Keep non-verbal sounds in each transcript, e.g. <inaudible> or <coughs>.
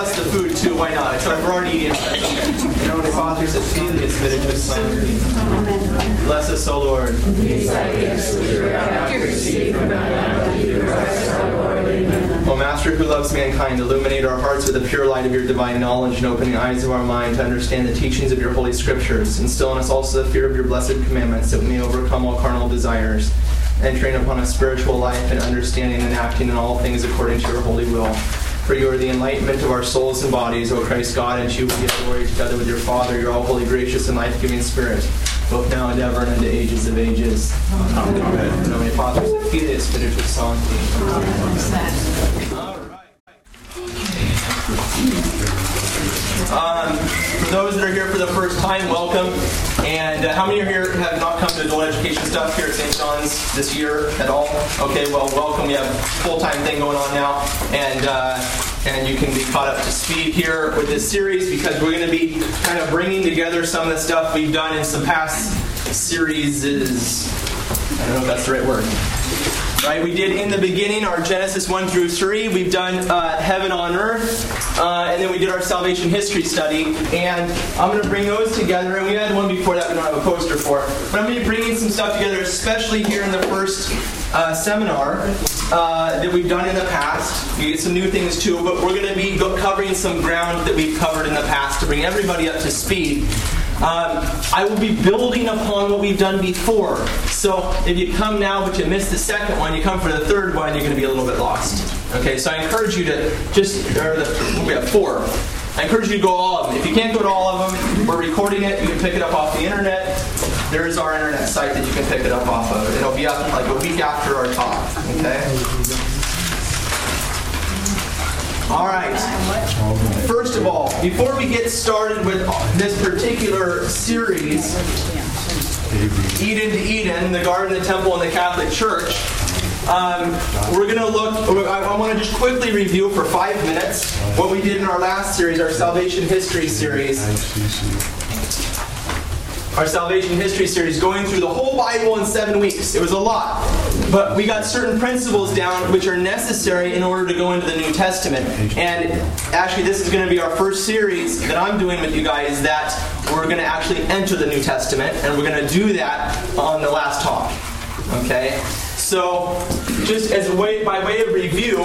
bless the food too. Why not? So we're already eating. That's okay. Heavenly Father, said, feed the spiritual Son. Bless us, O Lord. O Master who loves mankind, illuminate our hearts with the pure light of your divine knowledge and open the eyes of our mind to understand the teachings of your holy scriptures. Instill in us also the fear of your blessed commandments that we may overcome all carnal desires and train upon a spiritual life and understanding and acting in all things according to your holy will. For you are the enlightenment of our souls and bodies, O Christ God, and you will be glory together with your Father, your all holy, gracious, and life giving Spirit, both now and ever and into ages of ages. Amen. Amen. In nomine Patris et Filii et Spiritus Sancti. All right. Um, for those that are here for the first time, welcome. And uh, how many are here have not come to adult education stuff here at St. John's this year at all? Okay, well, welcome. We have a full-time thing going on now, and uh, and you can be caught up to speed here with this series because we're going to be kind of bringing together some of the stuff we've done in some past series. I don't know if that's the right word. Right, we did in the beginning our Genesis 1 through 3. We've done uh, Heaven on Earth, uh, and then we did our Salvation History study. And I'm going to bring those together. And we had one before that we don't have a poster for. But I'm going to be bringing some stuff together, especially here in the first uh, seminar uh, that we've done in the past. We get some new things too, but we're going to be covering some ground that we've covered in the past to bring everybody up to speed. Um, I will be building upon what we've done before. So if you come now but you missed the second one, you come for the third one, you're going to be a little bit lost. Okay, so I encourage you to just, or the, we have four. I encourage you to go all of them. If you can't go to all of them, we're recording it. You can pick it up off the internet. There is our internet site that you can pick it up off of. It'll be up like a week after our talk. Okay. All right. First of all, before we get started with this particular series, Eden to Eden, the Garden, the Temple, and the Catholic Church, um, we're going to look, I, I want to just quickly review for five minutes what we did in our last series, our Salvation History series our salvation history series, going through the whole Bible in seven weeks. It was a lot. But we got certain principles down which are necessary in order to go into the New Testament. And actually, this is going to be our first series that I'm doing with you guys that we're going to actually enter the New Testament, and we're going to do that on the last talk. Okay? So, just as a way, by way of review,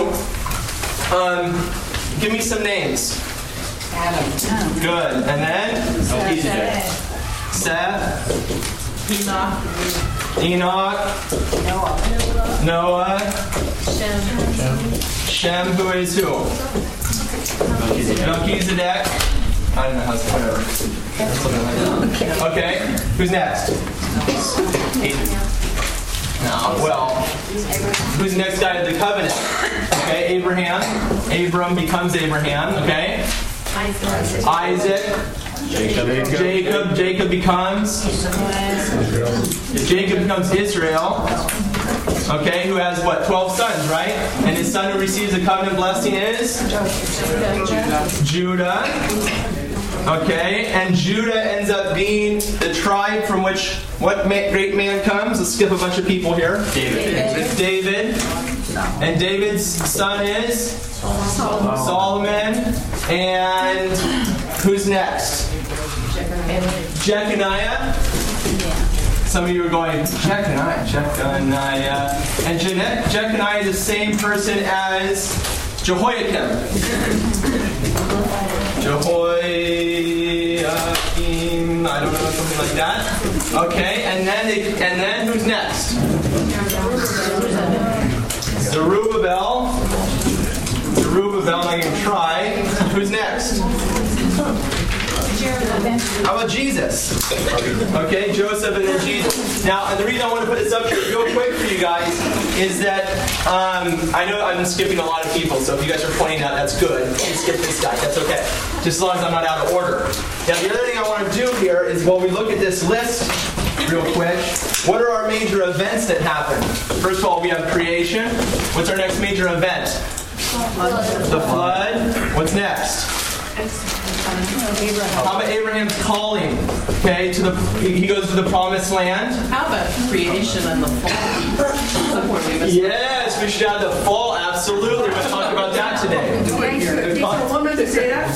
um, give me some names. Adam. Good. And then? Seth. Seth, Enoch. Enoch, Noah. Noah, Shem. Shem, who is who? Melchizedek. I don't know how to. That's like Okay, who's next? No, well, who's next guy to the covenant? Okay, Abraham. Abram becomes Abraham, okay? Isaac. Isaac. Jacob. Jacob. Jacob becomes. Jacob becomes Israel. Okay, who has what? 12 sons, right? And his son who receives the covenant blessing is? Judah. Judah. Okay, and Judah ends up being the tribe from which what great man comes? Let's skip a bunch of people here. David. It's David. And David's son is? Solomon. Solomon. And who's next? Jeconiah. Some of you are going, Jeconiah, Jeconiah. And Je- Jeconiah is the same person as Jehoiakim. <laughs> Jehoiakim, I don't know, something like that. Okay, and then they, and then who's next? Zerubbabel. Zerubbabel, I can try. Who's next? How about Jesus? Okay, Joseph and then Jesus. Now, and the reason I want to put this up here real quick for you guys is that um, I know I'm skipping a lot of people, so if you guys are pointing out, that's good. You can skip this guy, that's okay. Just as long as I'm not out of order. Now, the other thing I want to do here is while we look at this list real quick, what are our major events that happen? First of all, we have creation. What's our next major event? The flood. What's next? How about Abraham's calling? Okay, to the he goes to the promised land. How about creation and the fall? Somewhere we missed. Yes, we should add the fall. Absolutely, we'll talk about that today. The call- woman to say that?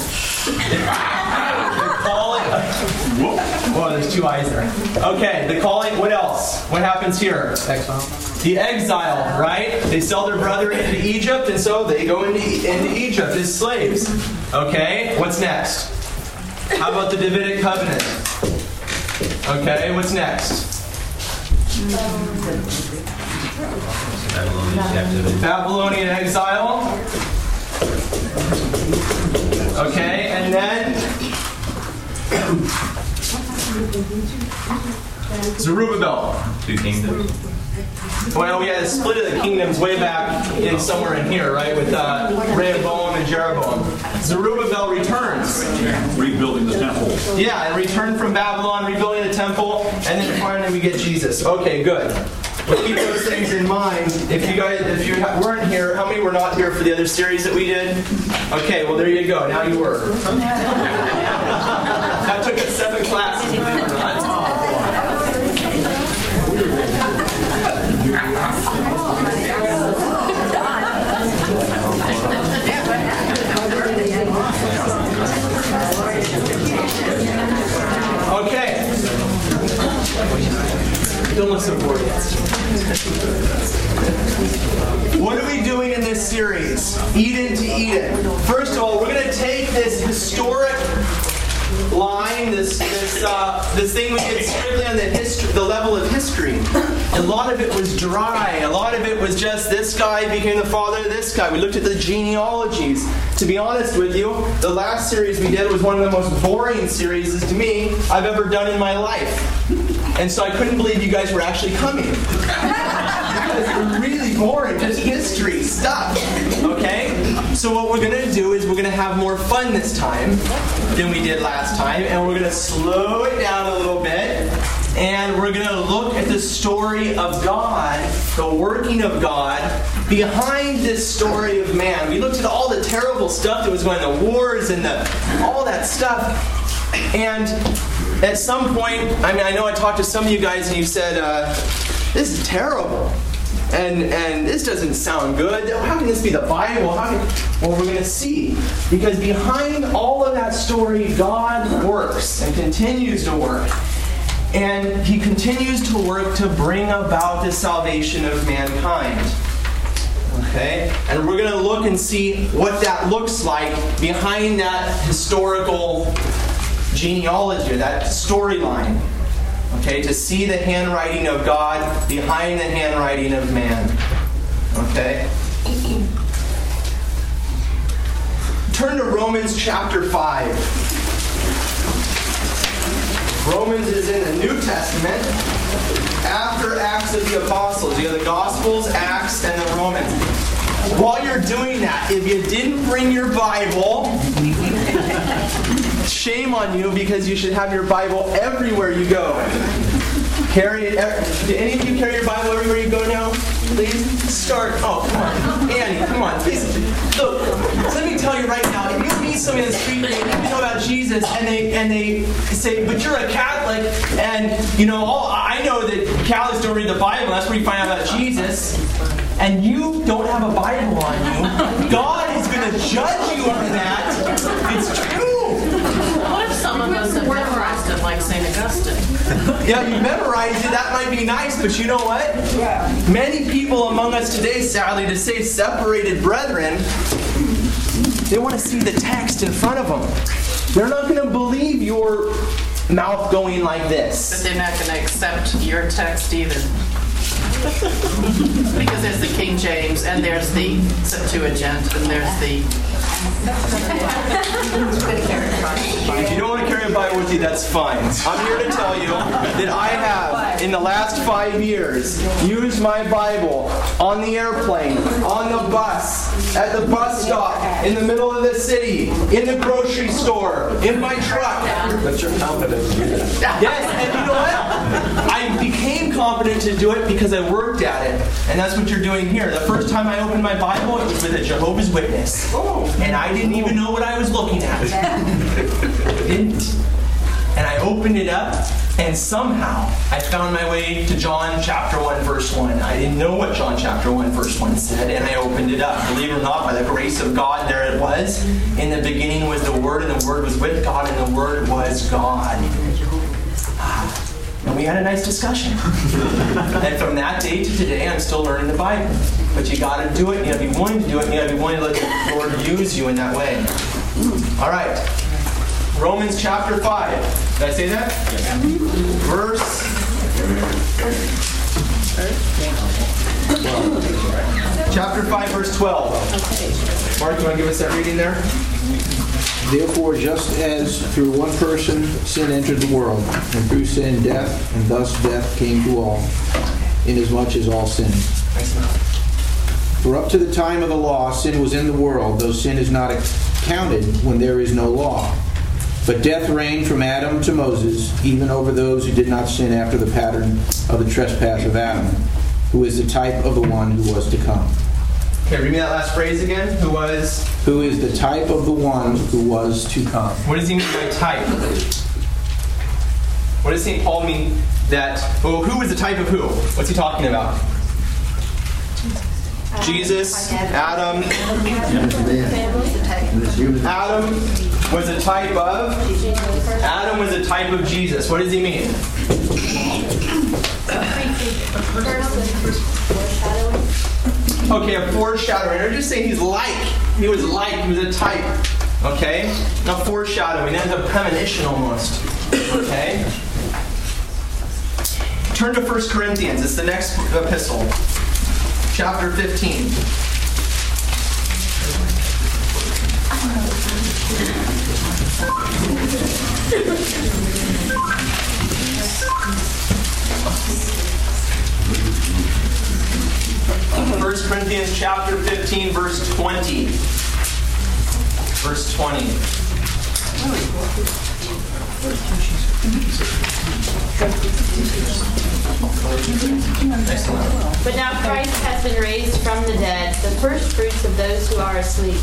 calling. Whoa, there's two eyes there. Okay, the calling. What else? What happens here? Exile. The exile, right? They sell their brother into Egypt, and so they go into, into Egypt as slaves. Okay, what's next? How about the Davidic covenant? Okay, what's next? Babylonian exile. Okay, and then Zerubbabel. Two kingdoms. Well, we had a split of the kingdoms way back in somewhere in here, right, with uh, Rehoboam and Jeroboam. Zerubbabel returns. Rebuilding the temple. Yeah, and returned from Babylon, rebuilding the temple, and then finally we get Jesus. Okay, good. But keep those things in mind. If you guys, if you weren't here, how many were not here for the other series that we did? Okay, well there you go. Now you were. <laughs> took us seven or. Okay. Don't look so bored. What are we doing in this series? Eden to Eden. First of all, we're going to take this historic line, this this uh, this thing we did strictly on the history, the level of history. A lot of it was dry. A lot of it was just this guy became the father of this guy. We looked at the genealogies. To be honest with you, the last series we did was one of the most boring series to me I've ever done in my life. And so I couldn't believe you guys were actually coming. Really boring, just history stuff. So what we're gonna do is we're gonna have more fun this time than we did last time, and we're gonna slow it down a little bit, and we're gonna look at the story of God, the working of God behind this story of man. We looked at all the terrible stuff that was going on, the wars and the all that stuff. And at some point, I mean, I know I talked to some of you guys and you said, uh, this is terrible. And, and this doesn't sound good. How can this be the Bible? How can, well, we're going to see. Because behind all of that story, God works and continues to work. And he continues to work to bring about the salvation of mankind. Okay? And we're going to look and see what that looks like behind that historical genealogy, that storyline. Okay, to see the handwriting of God behind the handwriting of man. Okay? Turn to Romans chapter 5. Romans is in the New Testament after Acts of the Apostles. You have the Gospels, Acts, and the Romans. While you're doing that, if you didn't bring your Bible, shame on you because you should have your Bible everywhere you go. Carry it. Do any of you carry your Bible everywhere you go now? Please start. Oh, come on, Annie, come on, please. Look, let me tell you right now. If you meet somebody in the street and need know about Jesus, and they and they say, "But you're a Catholic," and you know, all, I know that Catholics don't read the Bible. That's where you find out about Jesus. And you don't have a Bible on you. God is going to judge you for that. It's true. What if some of us have memorized it like St. Augustine? <laughs> Yeah, you memorize it, that might be nice, but you know what? Many people among us today, sadly to say, separated brethren, they want to see the text in front of them. They're not going to believe your mouth going like this. But they're not going to accept your text either. <laughs> because there's the King James, and there's the Septuagint, and there's the. If you don't want to carry a Bible with you, that's fine. I'm here to tell you that I have, in the last five years, used my Bible on the airplane, on the bus, at the bus stop, in the middle of the city, in the grocery store, in my truck. That's your confidence to do that. Yes, and you know what? I became confident to do it because I worked at it. And that's what you're doing here. The first time I opened my Bible, it was with a Jehovah's Witness. Oh. And I didn't even know what I was looking at. <laughs> didn't. And I opened it up, and somehow I found my way to John chapter 1, verse 1. I didn't know what John chapter 1, verse 1 said, and I opened it up. Believe it or not, by the grace of God, there it was. In the beginning was the Word, and the Word was with God, and the Word was God. And we had a nice discussion. <laughs> and from that day to today, I'm still learning the Bible. But you got to do it, you got to be willing to do it, you got to be willing to let the Lord use you in that way. All right. Romans chapter 5. Did I say that? Verse. Chapter 5, verse 12. Mark, you want to give us that reading there? Therefore, just as through one person sin entered the world, and through sin death, and thus death came to all, inasmuch as all sinned. For up to the time of the law, sin was in the world, though sin is not counted when there is no law. But death reigned from Adam to Moses, even over those who did not sin after the pattern of the trespass of Adam, who is the type of the one who was to come. Okay, read me that last phrase again. Who was. Who is the type of the one who was to come. What does he mean by type? What does St. Paul mean that. Well, who is the type of who? What's he talking about? Jesus, Adam. Adam was a type of. Adam was a type of Jesus. What does he mean? Okay, a foreshadowing. Or just saying he's like. He was like. He was a type. Okay? Not foreshadowing. That's a premonition almost. Okay? Turn to 1 Corinthians. It's the next epistle. Chapter 15. <laughs> First Corinthians chapter 15, verse 20. Verse 20. But now Christ has been raised from the dead, the first fruits of those who are asleep.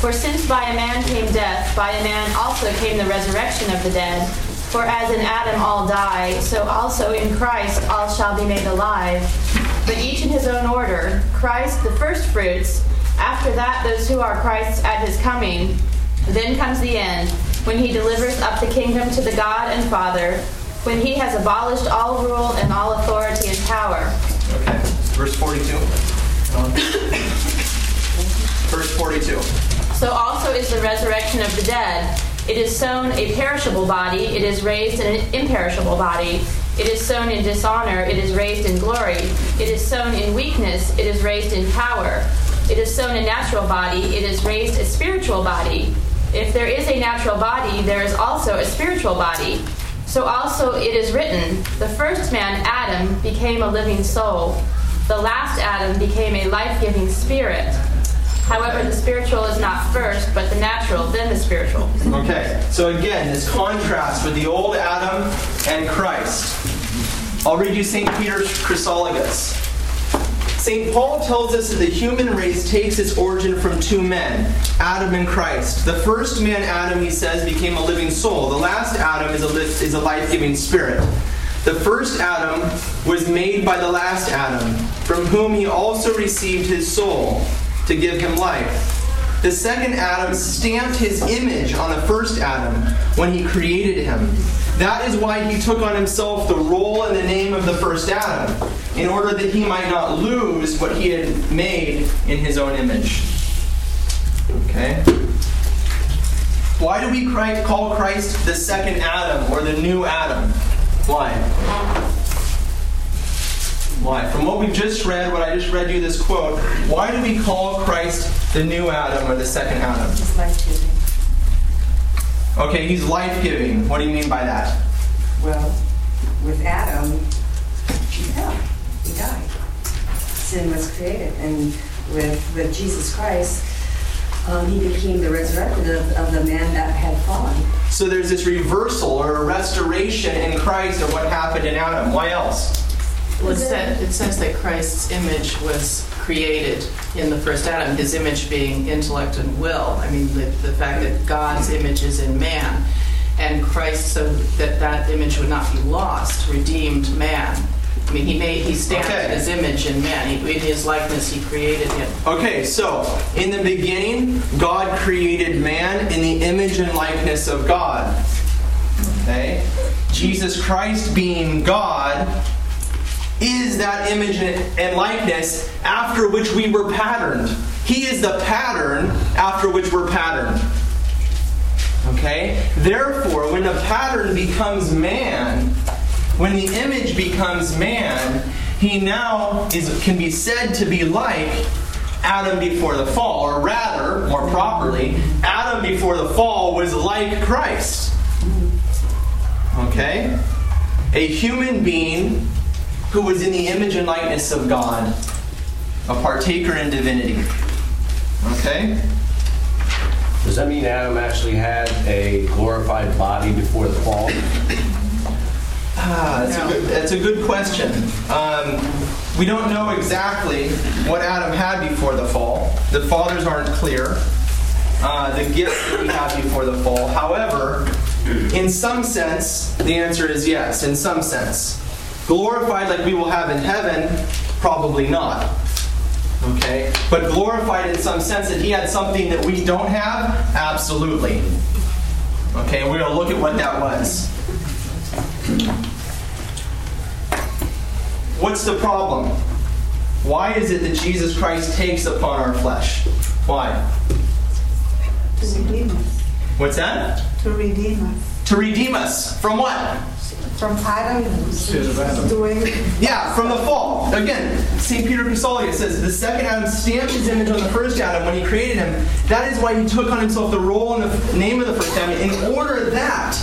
For since by a man came death, by a man also came the resurrection of the dead. For as in Adam all die, so also in Christ all shall be made alive. But each in his own order Christ the firstfruits, after that those who are Christ's at his coming. Then comes the end, when he delivers up the kingdom to the God and Father, when he has abolished all rule and all authority and power. Okay. Verse 42. <coughs> Verse 42. So also is the resurrection of the dead. It is sown a perishable body, it is raised an imperishable body. It is sown in dishonor, it is raised in glory. It is sown in weakness, it is raised in power. It is sown a natural body, it is raised a spiritual body. If there is a natural body, there is also a spiritual body. So also it is written the first man, Adam, became a living soul. The last Adam became a life giving spirit. However, the spiritual is not first, but the natural, then the spiritual. Okay, so again, this contrast with the old Adam and Christ. I'll read you St. Peter's Chrysologus. St. Paul tells us that the human race takes its origin from two men, Adam and Christ. The first man, Adam, he says, became a living soul. The last Adam is a, li- is a life giving spirit. The first Adam was made by the last Adam, from whom he also received his soul to give him life. The second Adam stamped his image on the first Adam when he created him. That is why he took on himself the role and the name of the first Adam, in order that he might not lose what he had made in his own image. Okay? Why do we call Christ the second Adam or the new Adam? Why? Why? From what we just read, what I just read you this quote, why do we call Christ the new Adam or the second Adam? He's life giving. Okay, he's life giving. What do you mean by that? Well, with Adam, he fell. He died. Sin was created. And with, with Jesus Christ, um, he became the resurrected of, of the man that had fallen. So there's this reversal or a restoration in Christ of what happened in Adam. Why else? Well, it said- it says that Christ's image was created in the first Adam, his image being intellect and will. I mean, the, the fact that God's image is in man, and Christ, so that that image would not be lost, redeemed man. I mean, he made, he stamped Okay. his image in man. He, in his likeness, he created him. Okay, so in the beginning, God created man in the image and likeness of God. Okay? Jesus Christ being God is that image and likeness after which we were patterned. He is the pattern after which we're patterned. Okay? Therefore, when the pattern becomes man, when the image becomes man, he now is can be said to be like Adam before the fall, or rather, more properly, Adam before the fall was like Christ. Okay? A human being who was in the image and likeness of God, a partaker in divinity. Okay? Does that mean Adam actually had a glorified body before the fall? Ah, that's, a good, that's a good question. Um, we don't know exactly what Adam had before the fall. The fathers aren't clear. Uh, the gifts that he had before the fall. However, in some sense, the answer is yes. In some sense, glorified like we will have in heaven, probably not. Okay, but glorified in some sense that he had something that we don't have, absolutely. Okay, we're going to look at what that was. What's the problem? Why is it that Jesus Christ takes upon our flesh? Why? To redeem us. What's that? To redeem us. To redeem us. From what? From Adam's doing. Yeah, from the fall. Again, St. Peter Chrysologus says the second Adam stamped his image on the first Adam when he created him. That is why he took on himself the role and the name of the first Adam in order that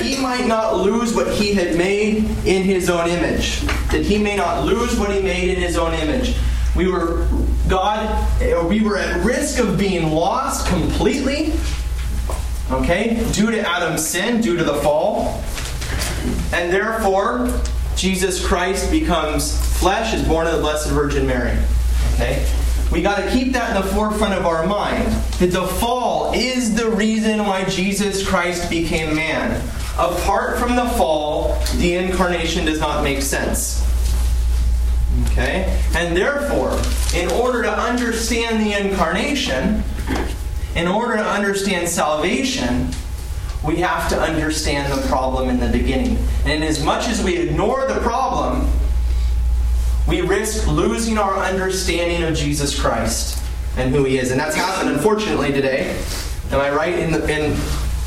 he might not lose what he had made in his own image. That he may not lose what he made in his own image. We were, God, uh, we were at risk of being lost completely, okay, due to Adam's sin, due to the fall. And therefore, Jesus Christ becomes flesh, is born of the Blessed Virgin Mary. Okay? We got to keep that in the forefront of our mind that the fall is the reason why Jesus Christ became man. Apart from the fall, the incarnation does not make sense. Okay? And therefore, in order to understand the incarnation, in order to understand salvation, we have to understand the problem in the beginning. And as much as we ignore the problem, we risk losing our understanding of Jesus Christ and who He is. And that's happened, unfortunately, today. Am I right? In the in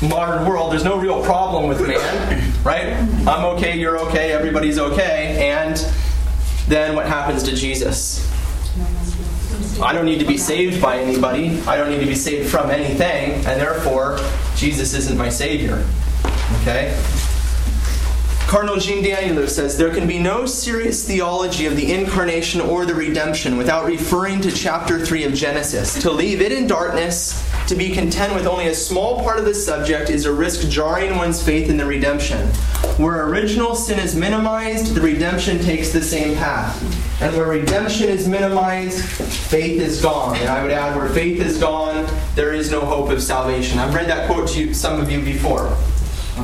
modern world, there's no real problem with man, right? I'm okay, you're okay, everybody's okay, and then what happens to Jesus? I don't need to be saved by anybody. I don't need to be saved from anything, and therefore, Jesus isn't my Savior. Okay? Cardinal Jean Danielou says there can be no serious theology of the incarnation or the redemption without referring to chapter 3 of Genesis. To leave it in darkness, to be content with only a small part of the subject, is a risk jarring one's faith in the redemption. Where original sin is minimized, the redemption takes the same path. And where redemption is minimized, faith is gone. And I would add, where faith is gone, there is no hope of salvation. I've read that quote to you, some of you before.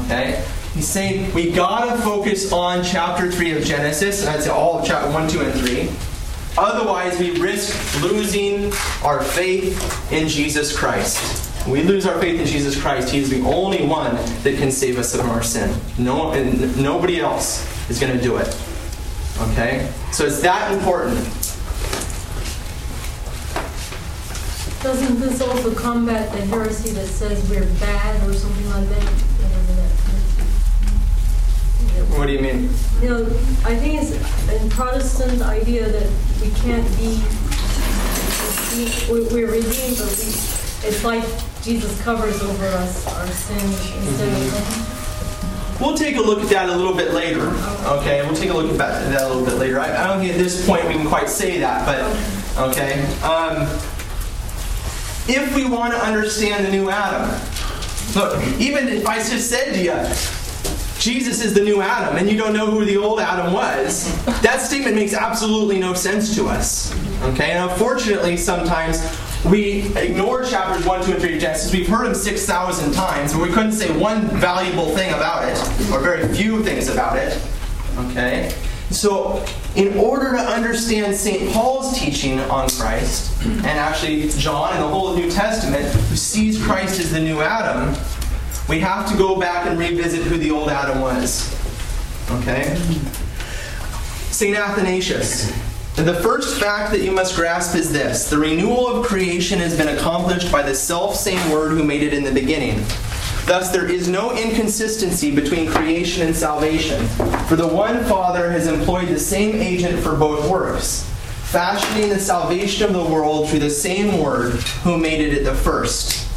Okay? He's saying we gotta focus on chapter 3 of Genesis. That's all of chapter 1, 2, and 3. Otherwise, we risk losing our faith in Jesus Christ. We lose our faith in Jesus Christ, He is the only one that can save us from our sin. No, nobody else is going to do it. Okay? So it's that important. Doesn't this also combat the heresy that says we're bad or something like that? What do you mean? You know, I think it's a Protestant idea that we can't be we're redeemed, but we, it's like Jesus covers over us our sins instead of, We'll take a look at that a little bit later. Okay, we'll take a look at that that a little bit later. I, I don't think at this point we can quite say that, but okay. Um, if we want to understand the new Adam, look, even if I just said to you, Jesus is the new Adam, and you don't know who the old Adam was, that statement makes absolutely no sense to us. Okay, and unfortunately, sometimes we ignore chapters 1, 2, and 3 of Genesis. We've heard them 6,000 times, but we couldn't say one valuable thing about it, or very few things about it. Okay? So, in order to understand St. Paul's teaching on Christ, and actually John and the whole New Testament, who sees Christ as the new Adam, we have to go back and revisit who the old Adam was. Okay? St. Athanasius. The first fact that you must grasp is this the renewal of creation has been accomplished by the self same Word who made it in the beginning. Thus, there is no inconsistency between creation and salvation, for the one Father has employed the same agent for both works, fashioning the salvation of the world through the same Word who made it at the first.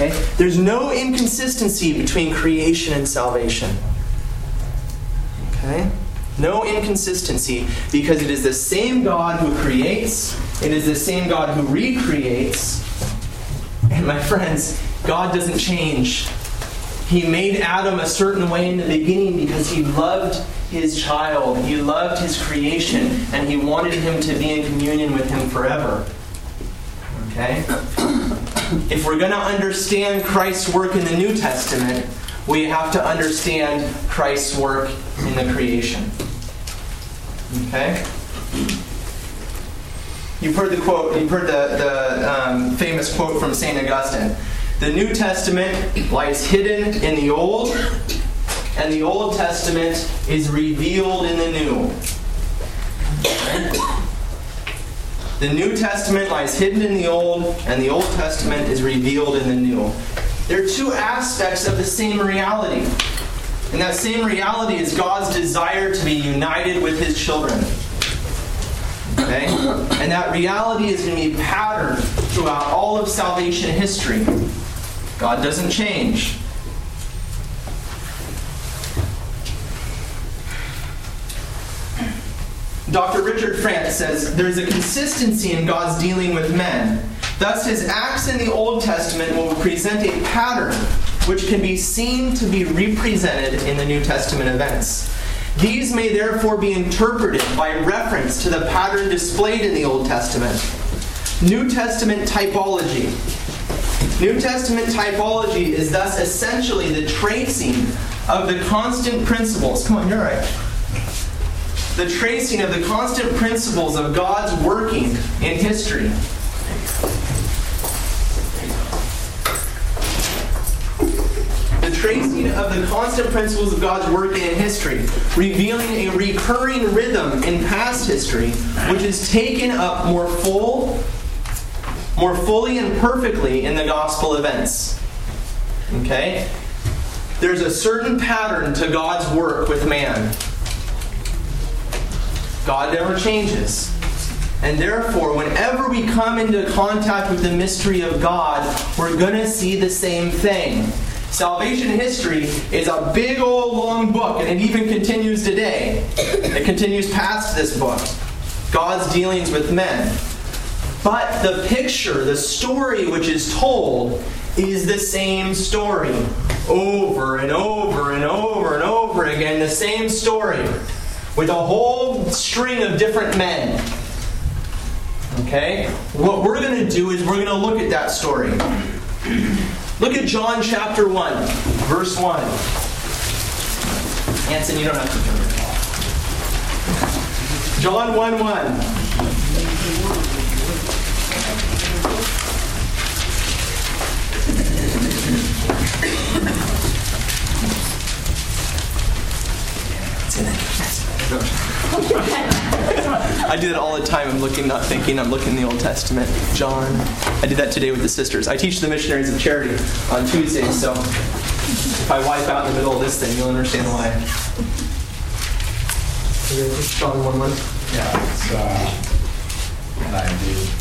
Okay? There's no inconsistency between creation and salvation. Okay? No inconsistency because it is the same God who creates, it is the same God who recreates. And my friends, God doesn't change. He made Adam a certain way in the beginning because he loved his child, he loved his creation, and he wanted him to be in communion with him forever. Okay? <coughs> If we're going to understand Christ's work in the New Testament, we have to understand Christ's work in the creation. Okay? You've heard the quote, you've heard the, the um, famous quote from St. Augustine. The New Testament lies hidden in the Old, and the Old Testament is revealed in the New. The New Testament lies hidden in the Old, and the Old Testament is revealed in the New. They're two aspects of the same reality. And that same reality is God's desire to be united with his children. Okay? And that reality is going to be patterned throughout all of salvation history. God doesn't change. Dr. Richard France says there's a consistency in God's dealing with men. Thus, his acts in the Old Testament will present a pattern which can be seen to be represented in the New Testament events. These may therefore be interpreted by reference to the pattern displayed in the Old Testament. New Testament typology. New Testament typology is thus essentially the tracing of the constant principles. Come on, you're right. The tracing of the constant principles of God's working in history. The tracing of the constant principles of God's working in history, revealing a recurring rhythm in past history, which is taken up more full, more fully and perfectly in the gospel events. Okay? There's a certain pattern to God's work with man. God never changes. And therefore, whenever we come into contact with the mystery of God, we're going to see the same thing. Salvation history is a big old long book, and it even continues today. It continues past this book God's dealings with men. But the picture, the story which is told, is the same story. Over and over and over and over again, the same story. With a whole string of different men. Okay? What we're going to do is we're going to look at that story. Look at John chapter 1, verse 1. Anson, you don't have to turn it off. John 1 1. <laughs> I do that all the time. I'm looking, not thinking. I'm looking in the Old Testament. John. I did that today with the sisters. I teach the missionaries of charity on Tuesdays, so if I wipe out in the middle of this thing, you'll understand why. John 1 1. Yeah, it's uh, 90.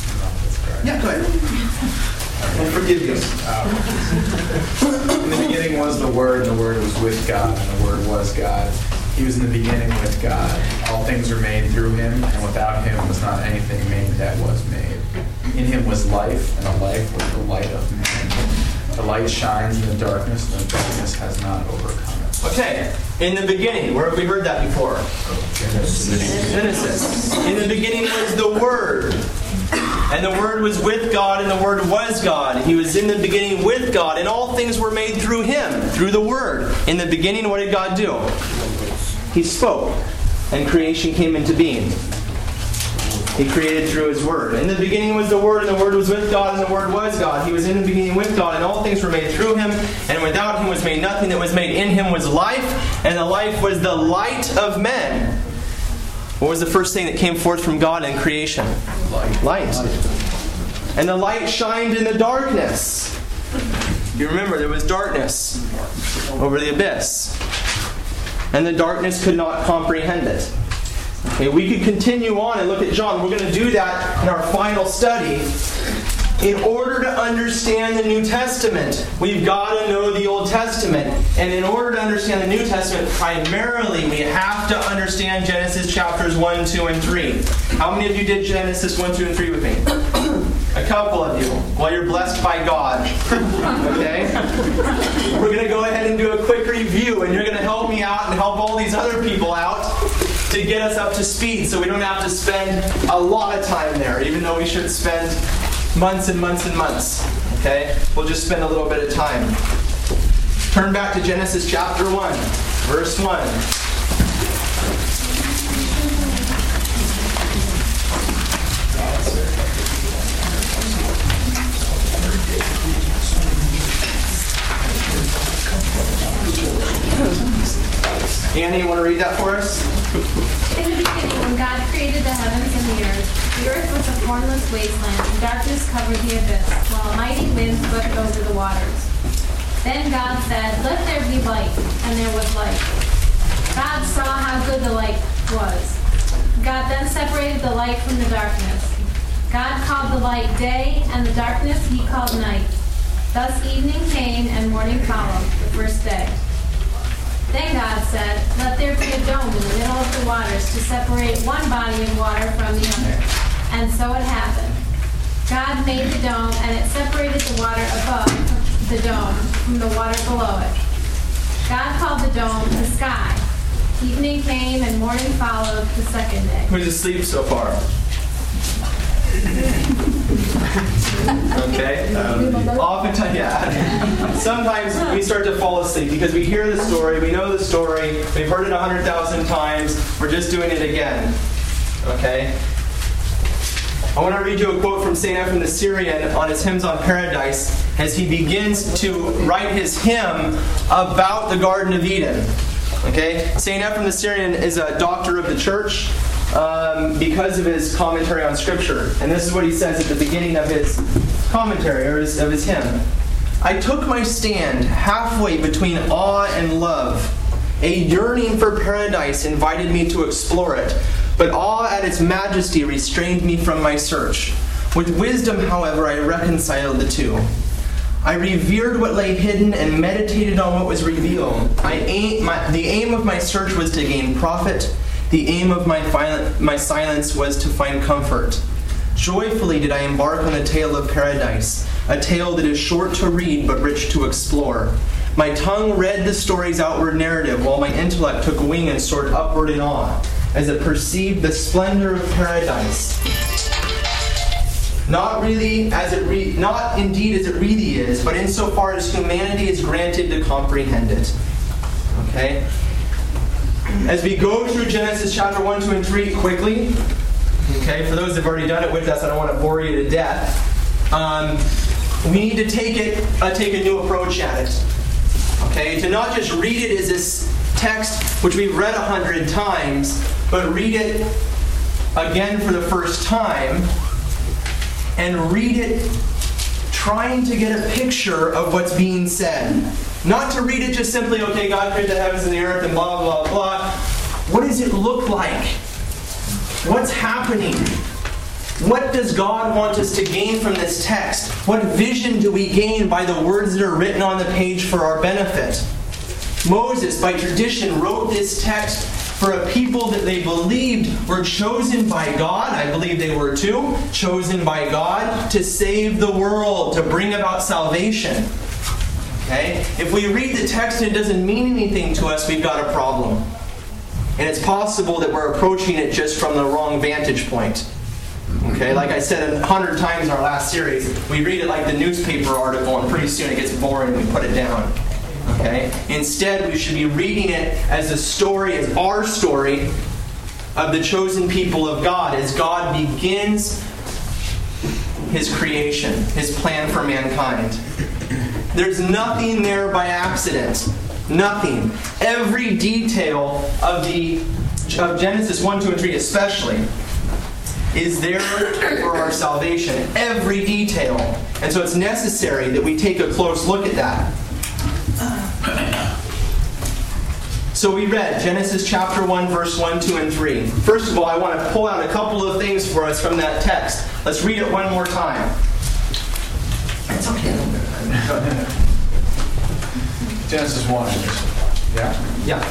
Yeah, go ahead. I forgive you. In the beginning was the Word, and the Word was with God, and the Word was God. He was in the beginning with God. All things were made through him, and without him was not anything made that was made. In him was life, and the life was the light of man. The light shines in the darkness, and the darkness has not overcome it. Okay, in the beginning, where have we heard that before? Genesis. Genesis. In the beginning was the Word. And the Word was with God, and the Word was God. He was in the beginning with God, and all things were made through Him, through the Word. In the beginning, what did God do? He spoke, and creation came into being. He created through His Word. In the beginning was the Word, and the Word was with God, and the Word was God. He was in the beginning with God, and all things were made through Him, and without Him was made nothing that was made. In Him was life, and the life was the light of men. What was the first thing that came forth from God in creation? Light. Light. And the light shined in the darkness. You remember, there was darkness over the abyss. And the darkness could not comprehend it. Okay, we could continue on and look at John. We're going to do that in our final study. In order to understand the New Testament, we've got to know the Old Testament. And in order to understand the New Testament, primarily we have to understand Genesis chapters 1, 2, and 3. How many of you did Genesis 1, 2, and 3 with me? A couple of you. Well, you're blessed by God. <laughs> Okay? We're going to go ahead and do a quick review, and you're going to help me out and help all these other people out to get us up to speed so we don't have to spend a lot of time there, even though we should spend months and months and months. Okay? We'll just spend a little bit of time. Turn back to Genesis chapter 1, verse 1. Annie, you want to read that for us? In the beginning, when God created the heavens and the earth, the earth was a formless wasteland, and darkness covered the abyss, while a mighty wind swept over the waters. Then God said, Let there be light, and there was light. God saw how good the light was. God then separated the light from the darkness. God called the light day, and the darkness he called night. Thus evening came, and morning followed, the first day. Then God said, Let there be a dome in the middle of the waters to separate one body of water from the other. And so it happened. God made the dome, and it separated the water above the dome from the water below it. God called the dome the sky. Evening came, and morning followed the second day. Who's asleep so far? Okay. Um, oftentimes, yeah. <laughs> Sometimes we start to fall asleep because we hear the story, we know the story, we've heard it a hundred thousand times. We're just doing it again. Okay. I want to read you a quote from St. Ephrem the Syrian on his hymns on paradise as he begins to write his hymn about the Garden of Eden. Okay? St. Ephrem the Syrian is a doctor of the church um, because of his commentary on Scripture. And this is what he says at the beginning of his commentary, or his, of his hymn. I took my stand halfway between awe and love. A yearning for paradise invited me to explore it, but awe at its majesty restrained me from my search. With wisdom, however, I reconciled the two. I revered what lay hidden and meditated on what was revealed. I aim, my, the aim of my search was to gain profit. The aim of my, my silence was to find comfort. Joyfully did I embark on the tale of paradise, a tale that is short to read but rich to explore. My tongue read the story's outward narrative, while my intellect took wing and soared upward in awe, as it perceived the splendor of paradise. Not really as it re- not indeed as it really is, but insofar as humanity is granted to comprehend it. Okay? As we go through Genesis chapter 1, 2, and 3 quickly, okay, for those who've already done it with us, I don't want to bore you to death. Um, we need to take it, uh, take a new approach at it. Okay, to not just read it as this text which we've read a hundred times, but read it again for the first time and read it trying to get a picture of what's being said. Not to read it just simply, okay, God created the heavens and the earth and blah, blah, blah. What does it look like? What's happening? What does God want us to gain from this text? What vision do we gain by the words that are written on the page for our benefit? Moses, by tradition, wrote this text for a people that they believed were chosen by God. I believe they were too. Chosen by God to save the world, to bring about salvation. Okay? If we read the text and it doesn't mean anything to us, we've got a problem. And it's possible that we're approaching it just from the wrong vantage point. Okay, like I said a hundred times in our last series, we read it like the newspaper article, and pretty soon it gets boring and we put it down. Okay? Instead, we should be reading it as a story, as our story of the chosen people of God, as God begins his creation, his plan for mankind. There's nothing there by accident. Nothing. Every detail of the of Genesis 1, 2, and 3 especially is there for our salvation. Every detail. And so it's necessary that we take a close look at that. So we read Genesis chapter 1, verse 1, 2, and 3. First of all, I want to pull out a couple of things for us from that text. Let's read it one more time. It's okay. Genesis 1. Yeah? Yeah.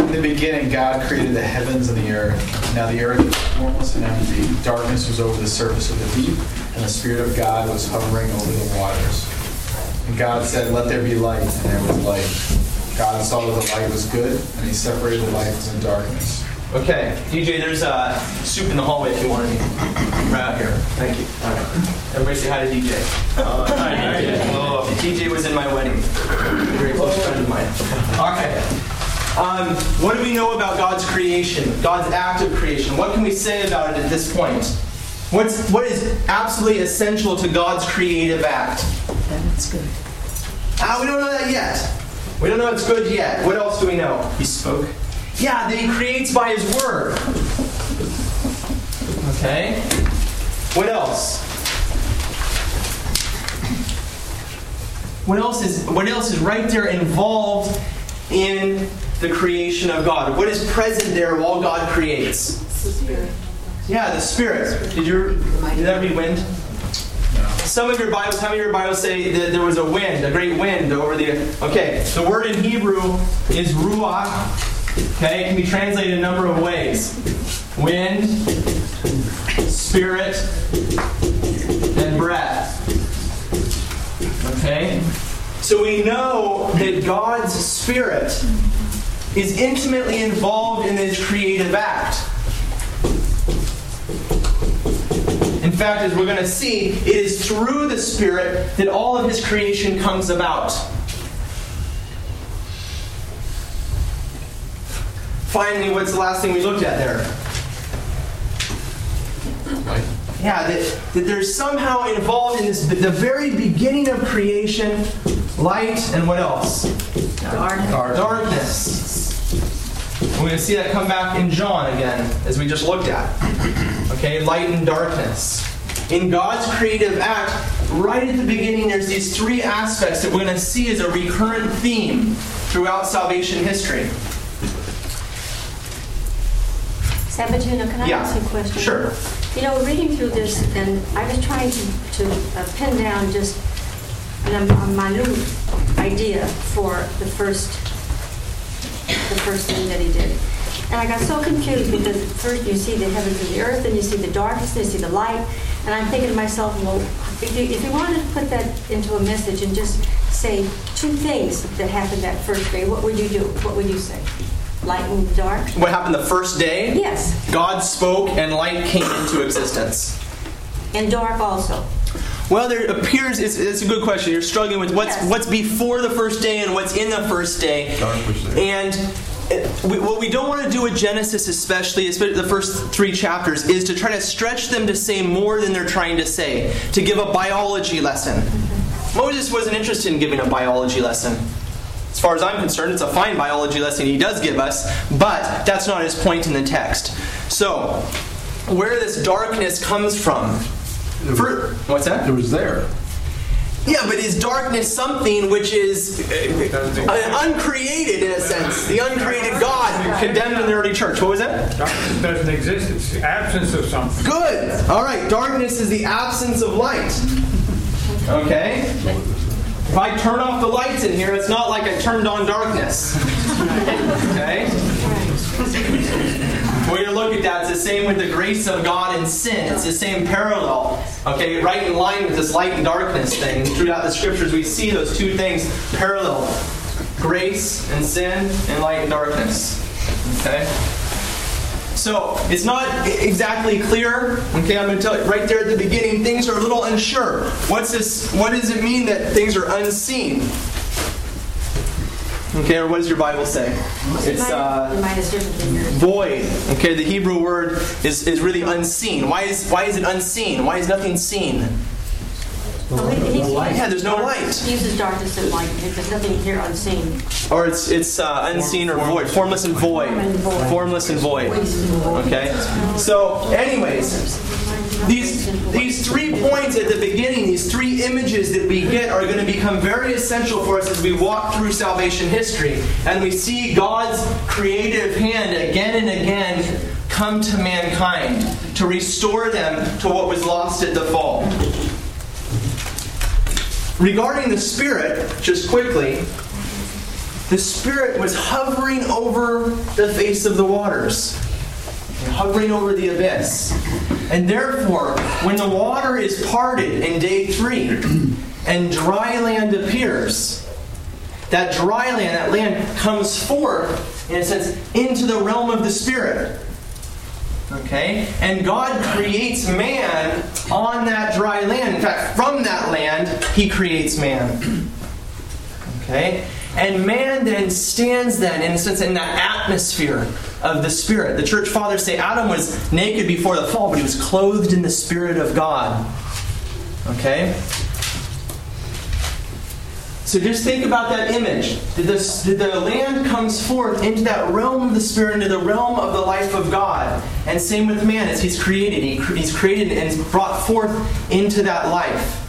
In the beginning, God created the heavens and the earth. Now the earth was formless and empty. Darkness was over the surface of the deep, and the Spirit of God was hovering over the waters. And God said, Let there be light, and there was light. God saw that the light was good, and he separated the light from the darkness. Okay, DJ, there's uh, soup in the hallway if you want any. Right out here. Thank you. All right. Everybody say hi to DJ. Uh, hi, DJ. Oh, DJ was in my wedding. A very close friend of mine. Okay. Um, what do we know about God's creation, God's act of creation? What can we say about it at this point? What's, what is absolutely essential to God's creative act? That's good. Ah, we don't know that yet. We don't know it's good yet. What else do we know? He spoke. Yeah, that he creates by his word. Okay. What else? What else is what else is right there involved in the creation of God? What is present there while God creates? The. Yeah, the Spirit. Did you did that read wind? Some of your Bibles, how many of your Bibles say that there was a wind, a great wind over the. Okay, the word in Hebrew is ruach. Okay, it can be translated a number of ways wind, spirit, and breath. Okay? So we know that God's Spirit is intimately involved in this creative act. In fact, as we're going to see, it is through the Spirit that all of His creation comes about. Finally, what's the last thing we looked at there? Light. Yeah, that, that there's somehow involved in this, the very beginning of creation, light and what else? Darkness. Darkness. We're going to see that come back in John again, as we just looked at. Okay, light and darkness. In God's creative act, right at the beginning, there's these three aspects that we're going to see as a recurrent theme throughout salvation history. Sabatino, can I Yeah, ask you a question? sure. You know, reading through this, and I was trying to, to uh, pin down just a, a minute idea for the first, the first thing that he did. And I got so confused because first you see the heavens and the earth, and you see the darkness, and you see the light, and I'm thinking to myself, well, if you, if you wanted to put that into a message and just say two things that happened that first day, what would you do? What would you say? Light and dark? What happened the first day? Yes. God spoke and light came into existence. And dark also. Well, there appears it's, it's a good question. You're struggling with what's Yes. what's before the first day and what's in the first day. And it, we, what we don't want to do with Genesis, especially, especially the first three chapters, is to try to stretch them to say more than they're trying to say, to give a biology lesson. Mm-hmm. Moses wasn't interested in giving a biology lesson. As far as I'm concerned, it's a fine biology lesson he does give us, but that's not his point in the text. So, where this darkness comes from. For, what's that? It was there. Yeah, but is darkness something which is uh, uncreated in a sense? The uncreated God condemned in the early church. What was that? Darkness doesn't exist. It's the absence of something. Good. All right. Darkness is the absence of light. Okay. If I turn off the lights in here, it's not like I turned on darkness. Okay. Way to look at that, it's the same with the grace of God and sin. It's the same parallel. Okay, right in line with this light and darkness thing. Throughout the scriptures, we see those two things parallel grace and sin, and light and darkness. Okay? So, it's not exactly clear. Okay, I'm going to tell you right there at the beginning, things are a little unsure. What's this? What does it mean that things are unseen? Okay, or what does your Bible say? It's uh, Mine is different than yours. void. Okay, the Hebrew word is, is really unseen. Why is why is it unseen? Why is nothing seen? Yeah, there's no light. He uses darkness and light. There's nothing here unseen. Or it's it's uh, unseen or void, formless and void, formless and void. Okay. So, anyways, these these three points at the beginning, these three images that we get, are going to become very essential for us as we walk through salvation history, and we see God's creative hand again and again come to mankind to restore them to what was lost at the fall. Regarding the Spirit, just quickly, the Spirit was hovering over the face of the waters, hovering over the abyss. And therefore, when the water is parted in day three and dry land appears, that dry land, that land comes forth, in a sense, into the realm of the Spirit. Okay? And God creates man on that dry land. In fact, from that land, He creates man. <clears throat> Okay? And man then stands then, in a sense, in that atmosphere of the Spirit. The church fathers say Adam was naked before the fall, but he was clothed in the Spirit of God. Okay? So just think about that image. Did the land comes forth into that realm of the Spirit, into the realm of the life of God. And same with man as he's created. He, he's created and brought forth into that life.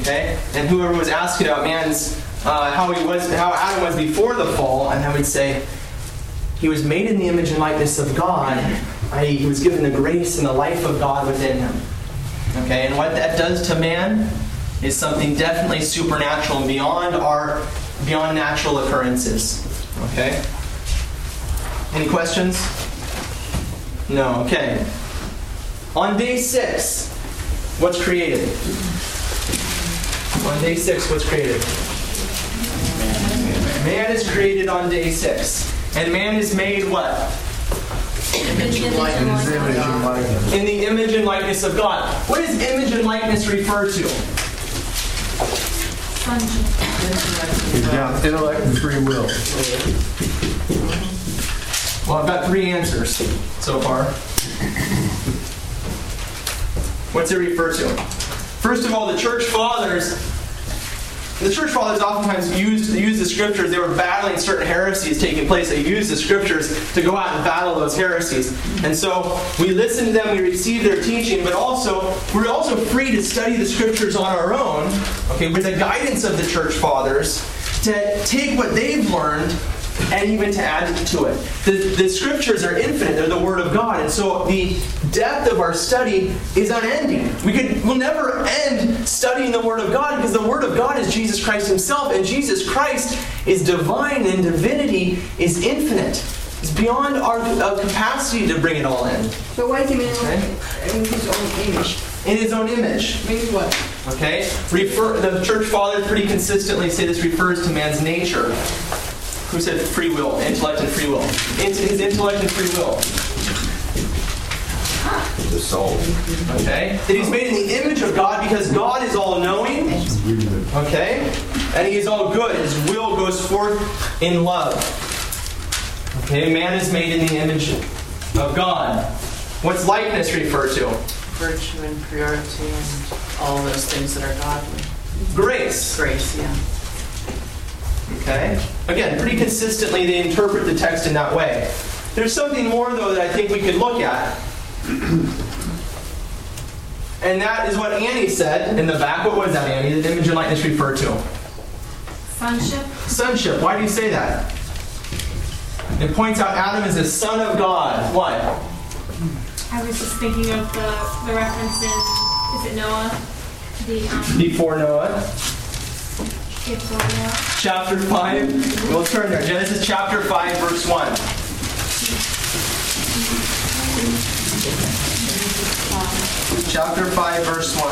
Okay? And whoever was asking about man's uh, how he was, how Adam was before the fall, and I would say he was made in the image and likeness of God. I.e., he was given the grace and the life of God within him. Okay, and what that does to man is something definitely supernatural and beyond our beyond natural occurrences. Okay? Any questions? No, okay. On day six, what's created? On day six, what's created? Man is created on day six. And man is made what? Image and likeness. In the image and likeness of God. What does image and likeness refer to? Yeah, intellect and free will. Well, I've got three answers so far. What's it refer to? First of all, the church fathers. The church fathers oftentimes used use the scriptures. They were battling certain heresies taking place. They used the scriptures to go out and battle those heresies. And so we listen to them, we receive their teaching, but also we're also free to study the scriptures on our own, okay, with the guidance of the church fathers, to take what they've learned and even to add to it. The, the scriptures are infinite, they're the Word of God, and so the depth of our study is unending. We could we'll never end studying the Word of God because the Word of God is Jesus Christ Himself, and Jesus Christ is divine and divinity is infinite. It's beyond our uh, capacity to bring it all in. So why do you mean in his own image? In his own image. Means what? Okay? Refer, the church fathers pretty consistently say this refers to man's nature. Who said free will? Intellect and free will. Into his intellect and free will. The soul. Okay? That he's made in the image of God because God is all knowing. Okay? And he is all good. His will goes forth in love. Okay? Man is made in the image of God. What's likeness refer to? Virtue and purity and all those things that are godly. Grace. Grace, yeah. Okay? Again, pretty consistently they interpret the text in that way. There's something more, though, that I think we could look at. <clears throat> And that is what Annie said in the back. What was that, Annie? The image and likeness referred to? Sonship. Sonship. Why do you say that? It points out Adam is the son of God. What? I was just thinking of the, the reference in, is it Noah? The, um, Before Noah. Chapter 5. We'll turn there. Genesis chapter 5, verse 1. Chapter 5, verse 1.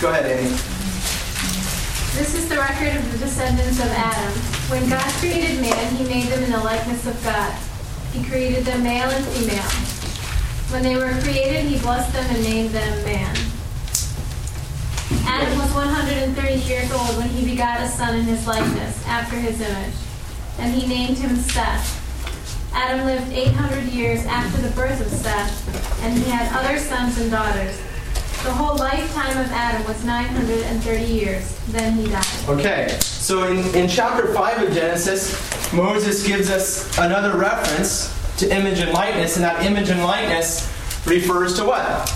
Go ahead, Annie. This is the record of the descendants of Adam. When God created man, he made them in the likeness of God. He created them male and female. When they were created, he blessed them and named them man. Adam was 130 years old when he begot a son in his likeness, after his image. And he named him Seth. Adam lived 800 years after the birth of Seth, and he had other sons and daughters. The whole lifetime of Adam was 930 years. Then he died. Okay, so in, in chapter 5 of Genesis, Moses gives us another reference to image and likeness, and that image and likeness refers to what?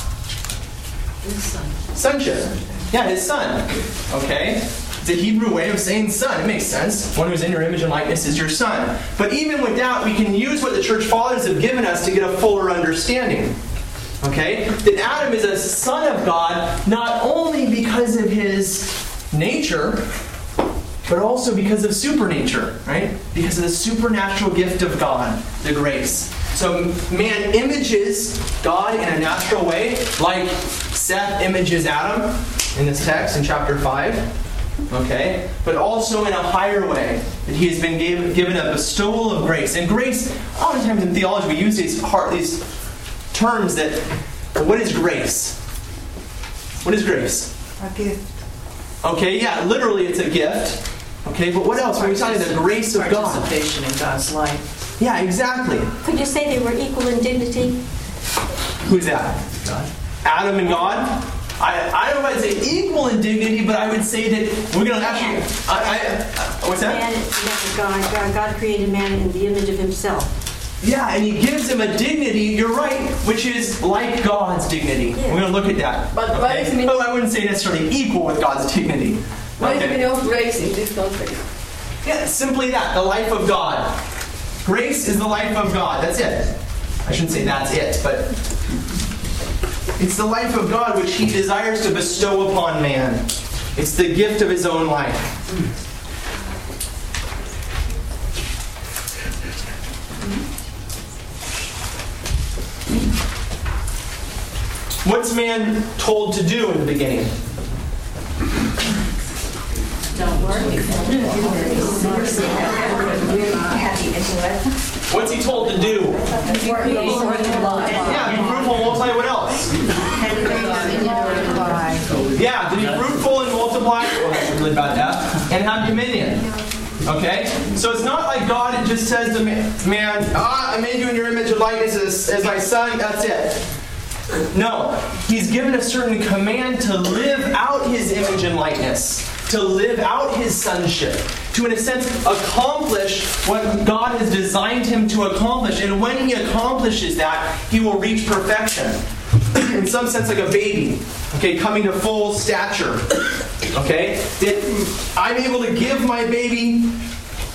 His son. Sonship. Yeah, his son. Okay? It's a Hebrew way of saying son. It makes sense. One who's in your image and likeness is your son. But even with that, we can use what the church fathers have given us to get a fuller understanding. Okay? That Adam is a son of God not only because of his nature, but also because of supernature, right? Because of the supernatural gift of God, the grace. So man images God in a natural way, like Seth images Adam in this text in chapter 5. Okay? But also in a higher way, that he has been gave, given a bestowal of grace. And grace, oftentimes in theology, we use these, these terms that, what is grace? What is grace? A gift. Okay, yeah, literally it's a gift. Okay, but what else? When we talk about the grace of God. Participation in God's life. Yeah, exactly. Could you say they were equal in dignity? Who's that? God. Adam and God? I, I don't know if I'd say equal in dignity, but I would say that we're going to actually. I, I, uh, what's that? Man, that God, God, God created man in the image of himself. Yeah, and he gives him a dignity, you're right, which is like God's dignity. Yeah. We're going to look at that. But what okay? does it mean- Oh, I wouldn't say necessarily equal with God's dignity. What is the Okay. meaning of grace in this context? Yeah, simply that, the life of God. Grace is the life of God. That's it. I shouldn't say that's it, but it's the life of God which he desires to bestow upon man. It's the gift of his own life. What's man told to do in the beginning? Don't. What's he told to do? Yeah, be fruitful, and multiply, what else? Yeah, to be fruitful and multiply. Oh, that's really bad F. And have dominion. Okay? So it's not like God just says to man, ah, I made you in your image and likeness as, as my son, that's it. No, he's given a certain command to live out his image and likeness, to live out his sonship, to, in a sense, accomplish what God has designed him to accomplish. And when he accomplishes that, he will reach perfection. <clears throat> In some sense, like a baby, okay, coming to full stature. <coughs> Okay? That I'm able to give my baby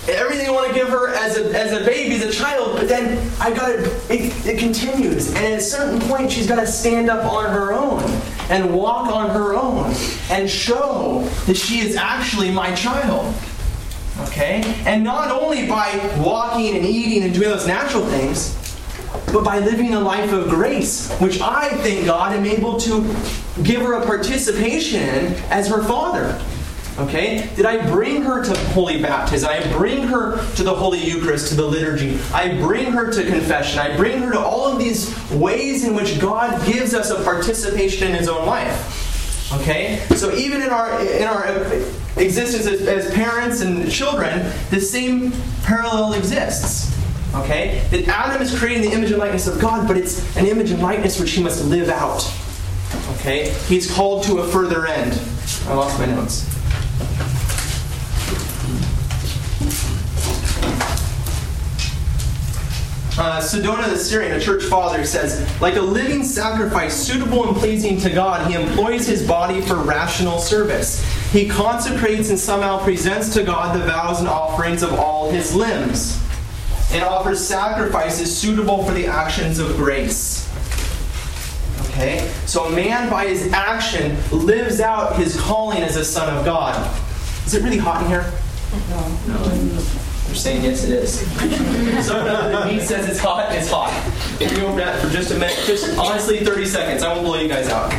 everything I want to give her as a, as a baby, as a child, but then I got to, it, it continues. And at a certain point, she's got to stand up on her own and walk on her own and show that she is actually my child. Okay? And not only by walking and eating and doing those natural things, but by living a life of grace, which I, thank God, am able to give her a participation in as her father. Okay? Did I bring her to holy baptism? I bring her to the Holy Eucharist, to the liturgy. I bring her to confession. I bring her to all of these ways in which God gives us a participation in His own life. Okay? So even in our in our existence as, as parents and children, the same parallel exists. Okay? That Adam is creating the image and likeness of God, but it's an image and likeness which he must live out. Okay? He's called to a further end. I lost my notes. Uh, Sedona the Syrian, a church father, says, like a living sacrifice suitable and pleasing to God, he employs his body for rational service. He consecrates and somehow presents to God the vows and offerings of all his limbs, and offers sacrifices suitable for the actions of grace. Okay? So a man, by his action, lives out his calling as a son of God. Is it really hot in here? No. You're saying yes, it is. <laughs> so the meat says it's hot. It's hot. If you open that for just a minute? Just honestly, 30 seconds. I won't blow you guys out.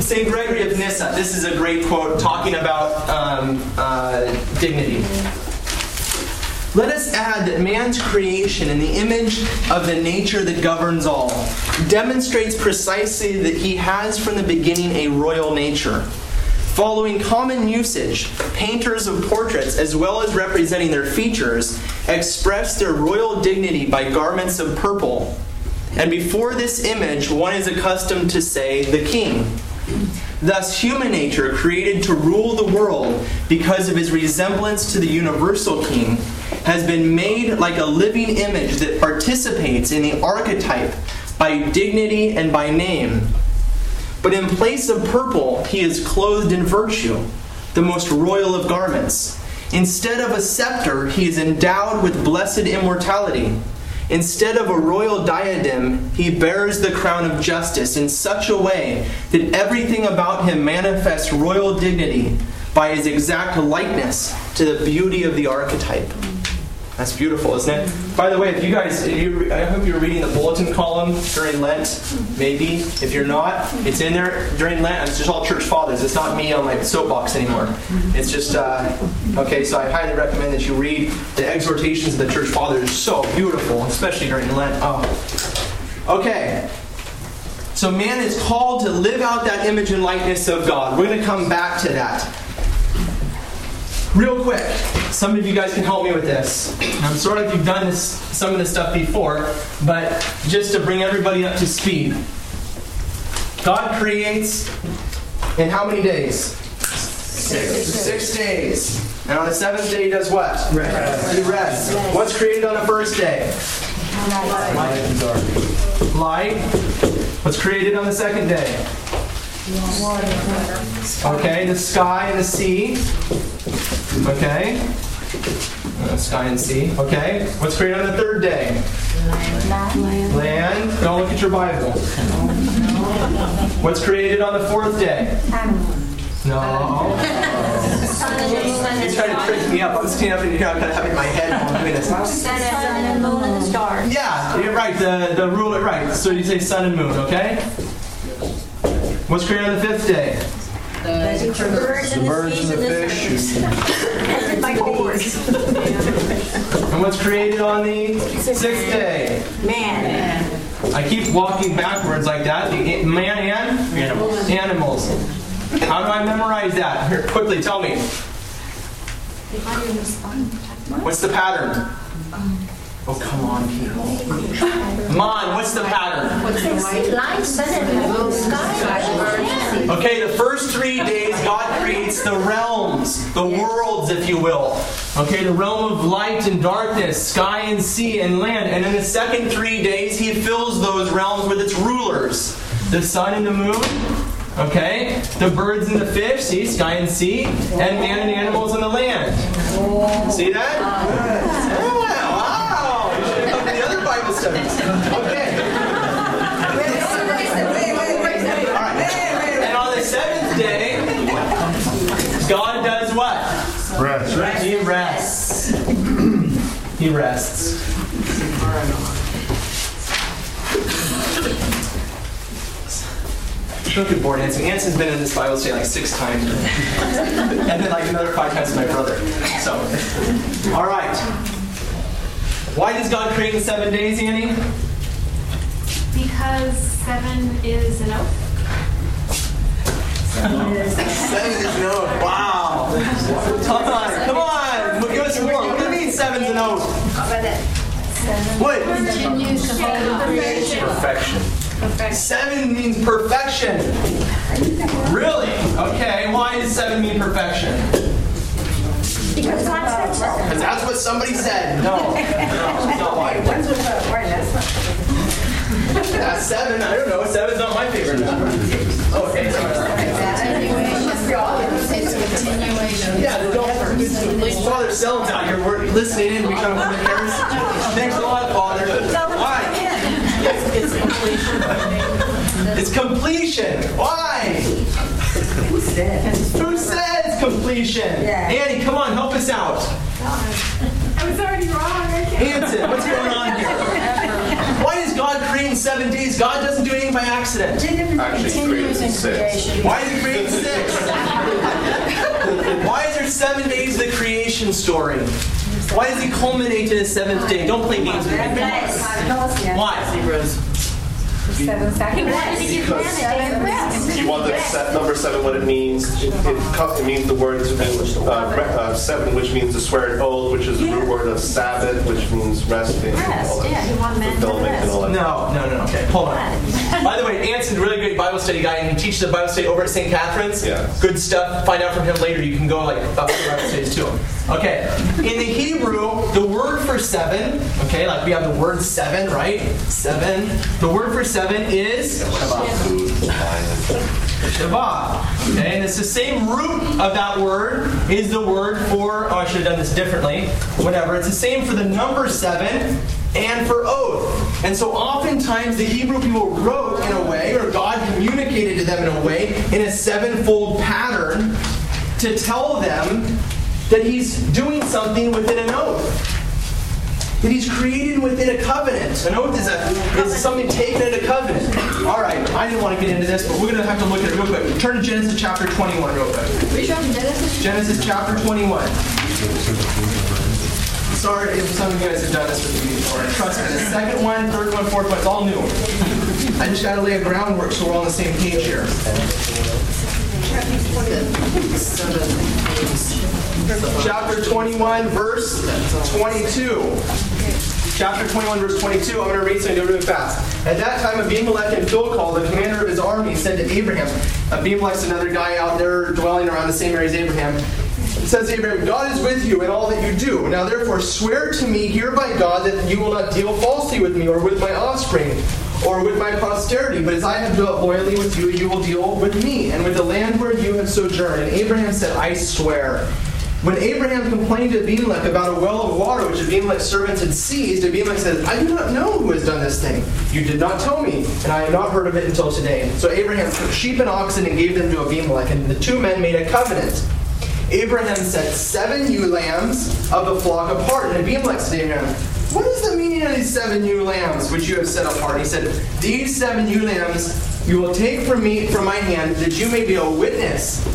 St. Gregory of Nyssa. This is a great quote talking about um, uh, dignity. Let us add that man's creation in the image of the nature that governs all demonstrates precisely that he has from the beginning a royal nature. Following common usage, painters of portraits, as well as representing their features, express their royal dignity by garments of purple. And before this image, one is accustomed to say, the king. Thus, human nature, created to rule the world because of his resemblance to the universal king, has been made like a living image that participates in the archetype by dignity and by name. But in place of purple, he is clothed in virtue, the most royal of garments. Instead of a scepter, he is endowed with blessed immortality. Instead of a royal diadem, he bears the crown of justice in such a way that everything about him manifests royal dignity by his exact likeness to the beauty of the archetype. That's beautiful, isn't it? By the way, if you guys, if you, I hope you're reading the bulletin column during Lent. Maybe. If you're not, it's in there during Lent. It's just all church fathers. It's not me on my soapbox anymore. It's just, uh, okay, so I highly recommend that you read the exhortations of the church fathers. It's so beautiful, especially during Lent. Oh. Okay. So man is called to live out that image and likeness of God. We're going to come back to that. Real quick, some of you guys can help me with this. I'm sorry if you've done this, some of this stuff before, but just to bring everybody up to speed. God creates in how many days? Six. Six days. And on the seventh day, he does what? Rest. He rests. What's created on the first day? Light dark. Light. What's created on the second day? Okay, the sky and the sea. Okay. Uh, sky and sea. Okay. What's created on the third day? Land. Land. Don't look at your Bible. What's created on the fourth day? No. You're trying to trick me up. I'm standing up and you're not going to have it in my head while I'm doing this. Sun and moon and the stars. Yeah, you're right. The, the ruler, right. So you say sun and moon, okay? What's created on the fifth day? The birds and the birds and the fish. <laughs> And what's created on the sixth day? Man. I keep walking backwards like that. Man and animals. Animals. How do I memorize that? Here, quickly, tell me. What's the pattern? Um, Oh, come on, people. Come on, what's the pattern? Light, sun, and moon. Okay, the first three days, God creates the realms, the worlds, if you will. Okay, the realm of light and darkness, sky and sea and land. And in the second three days, He fills those realms with its rulers the sun and the moon. Okay, the birds and the fish, see, sky and sea, and man and animals and the land. See that? Yeah, wow! You should have come to the other Bible studies. Okay. All right. And on the seventh day, God does what? Rest. He rests. <clears throat> he rests. Look at board Anson. Anson's been in this Bible study like six times. and then like another five times with my brother. So, all right. Why does God create in seven days, Annie? Because seven is an oath. Seven is no. Wow. Come on, come on. Give us more. What do you mean seven's an oath? What? Perfection. Seven means perfection. Really? Okay. Why does seven mean perfection? Because God said so. Because that's what somebody said. No, no, it's not why. One's without a that's not. Seven. I don't know. Seven's not my favorite number. Okay. Yeah, the don't. Father Selms out here. We're listening come from the Harris. Thanks a lot, Father. Why? It's completion. It's completion. Why? Who said? Who says completion? Yeah. Annie, come on, help us out. <laughs> I was already wrong. I can't- Anson, what's going on here? Why is God creating seven days? God doesn't do anything by accident. Actually, created six. Why is he creating six? Why is there seven days of the creation story? Why does he culminate in a seventh day? Don't play games with me. Come on. Why? Seven seconds. You want the set, number seven, what it means? It, it, co- it means the word uh, re- uh, seven, which means to swear an oath, which is the root word of Sabbath, which means resting. Rest, yeah, he want men to Fulfillment and all that. No, no, no. Okay, hold on. By the way, Anson's a really great Bible study guy, and he teaches a Bible study over at St. Catherine's. Yeah. Good stuff. Find out from him later. You can go like up to Bible studies too. Okay. In the Hebrew, the word for seven. Okay, like we have the word seven, right? Seven. The word for seven is Shabbat. Okay, and it's the same root of that word is the word for, oh, I should have done this differently. Whatever. It's the same for the number seven and for oath. And so oftentimes the Hebrew people wrote in a way, or God communicated to them in a way, in a sevenfold pattern to tell them that He's doing something within an oath that he's created within a covenant. An oath is, a, is something taken in a covenant. All right, I didn't want to get into this, but we're going to have to look at it real quick. Turn to Genesis chapter 21 real quick. We showed Genesis. Genesis chapter 21. Sorry if some of you guys have done this with me before. Trust me, the second one, third one, fourth one, it's all new. I just got to lay a groundwork so we're all on the same page here. Chapter 21, verse 22. Chapter 21, verse 22. I'm going to read something really fast. At that time, Abimelech and Phichol, the commander of his army, said to Abraham, Abimelech's another guy out there dwelling around the same area as Abraham. It says to Abraham, God is with you in all that you do. Now therefore swear to me here by God that you will not deal falsely with me or with my offspring or with my posterity, but as I have dealt loyally with you, you will deal with me and with the land where you have sojourned. And Abraham said, I swear. When Abraham complained to Abimelech about a well of water which Abimelech's servants had seized, Abimelech said, I do not know who has done this thing. You did not tell me, and I have not heard of it until today. So Abraham took sheep and oxen and gave them to Abimelech, and the two men made a covenant. Abraham set seven ewe lambs of the flock apart, and Abimelech said to Abraham, What is the meaning of these seven ewe lambs which you have set apart? He said, These seven ewe lambs you will take from me from my hand, that you may be a witness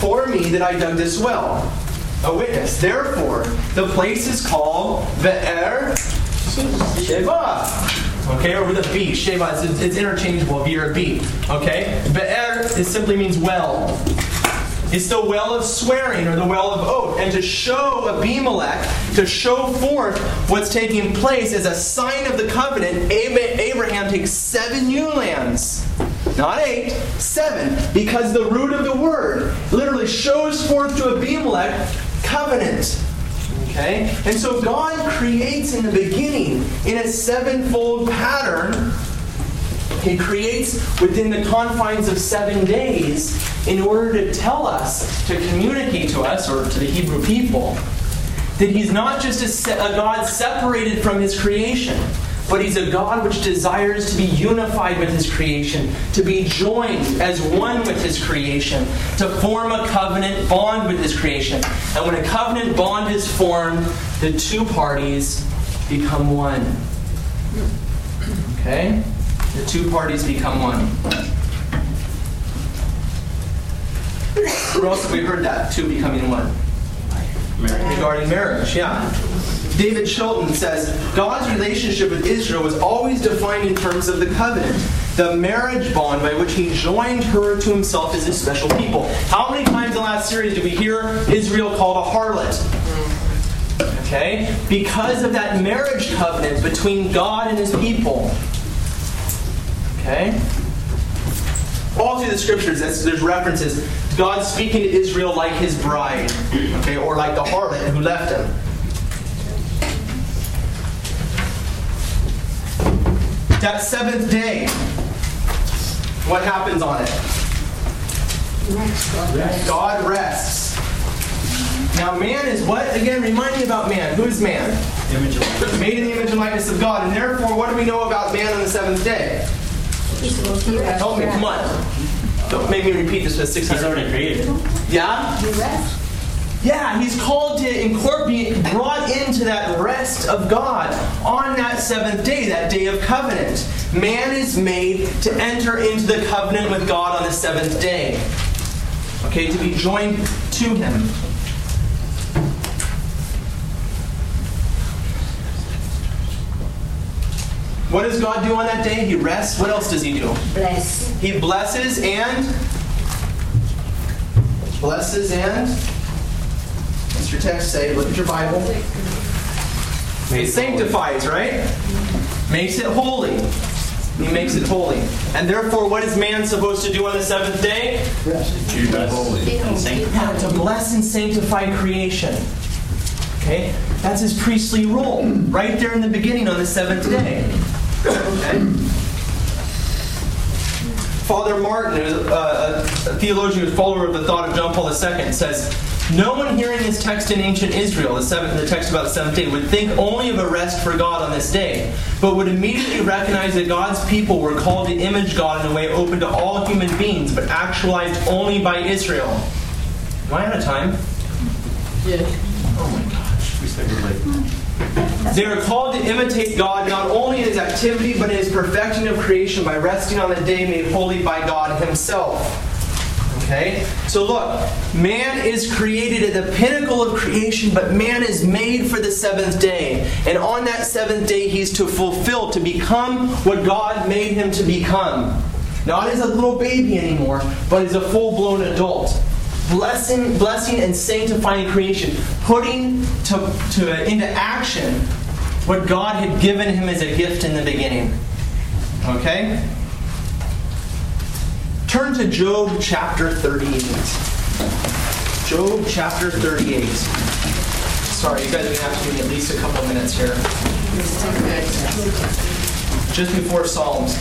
for me that I dug this well. A witness. Therefore, the place is called Be'er Sheva. Okay, or with a B. Sheva, it's, it's interchangeable, B or a B. Okay? Be'er, it simply means well. It's the well of swearing or the well of oath. And to show Abimelech, to show forth what's taking place as a sign of the covenant, Abraham takes seven new lambs. Not eight, seven. Because the root of the word literally shows forth to Abimelech covenant. Okay? And so God creates in the beginning in a sevenfold pattern he creates within the confines of seven days in order to tell us, to communicate to us, or to the Hebrew people, that He's not just a, a God separated from His creation, but He's a God which desires to be unified with His creation, to be joined as one with His creation, to form a covenant bond with His creation. And when a covenant bond is formed, the two parties become one. Okay? The two parties become one. Where else have we heard that? Two becoming one. Regarding marriage, yeah. David Chilton says God's relationship with Israel was always defined in terms of the covenant, the marriage bond by which he joined her to himself as his special people. How many times in the last series did we hear Israel called a harlot? Okay? Because of that marriage covenant between God and his people. Okay? all through the scriptures, there's references. God speaking to Israel like his bride, okay, or like the harlot who left him. That seventh day, what happens on it? God rests. Now, man is what? Again, remind me about man. Who is man? Image of Made in the image and likeness of God. And therefore, what do we know about man on the seventh day? Help me, come on. Don't make me repeat this for 600. He's already created. Yeah? Yeah, he's called to incorporate, brought into that rest of God on that seventh day, that day of covenant. Man is made to enter into the covenant with God on the seventh day. Okay, to be joined to him. What does God do on that day? He rests. What else does he do? Bless. He blesses and blesses and what's your text say? Look at your Bible. It sanctifies, right? Makes it holy. He makes it holy. And therefore, what is man supposed to do on the seventh day? Yeah, to bless and sanctify creation. Okay? That's his priestly role, right there in the beginning on the seventh day. Okay? Father Martin, a theologian who's follower of the thought of John Paul II, says, No one hearing this text in ancient Israel, the, seventh, the text about the seventh day, would think only of a rest for God on this day, but would immediately recognize that God's people were called to image God in a way open to all human beings, but actualized only by Israel. Am I out of time? Yeah. Oh my gosh. We started late. They are called to imitate God not only in his activity, but in his perfecting of creation by resting on the day made holy by God himself. Okay? So look, man is created at the pinnacle of creation, but man is made for the seventh day. And on that seventh day, he's to fulfill, to become what God made him to become. Not as a little baby anymore, but as a full blown adult blessing, blessing and sanctifying creation, putting to, to, into action what God had given him as a gift in the beginning. Okay? Turn to Job chapter 38. Job chapter 38. Sorry, you guys are going to have to give me at least a couple of minutes here. Just before Psalms.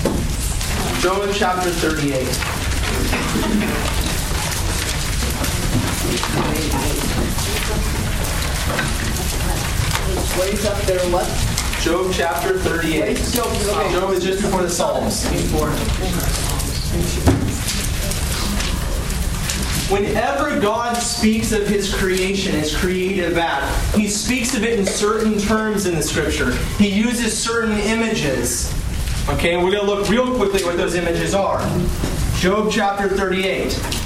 Job chapter 38. What is up there? What? Job chapter 38. Job, okay. Job is just before the Psalms. Whenever God speaks of his creation, his creative act, he speaks of it in certain terms in the scripture. He uses certain images. Okay, we're going to look real quickly what those images are. Job chapter 38.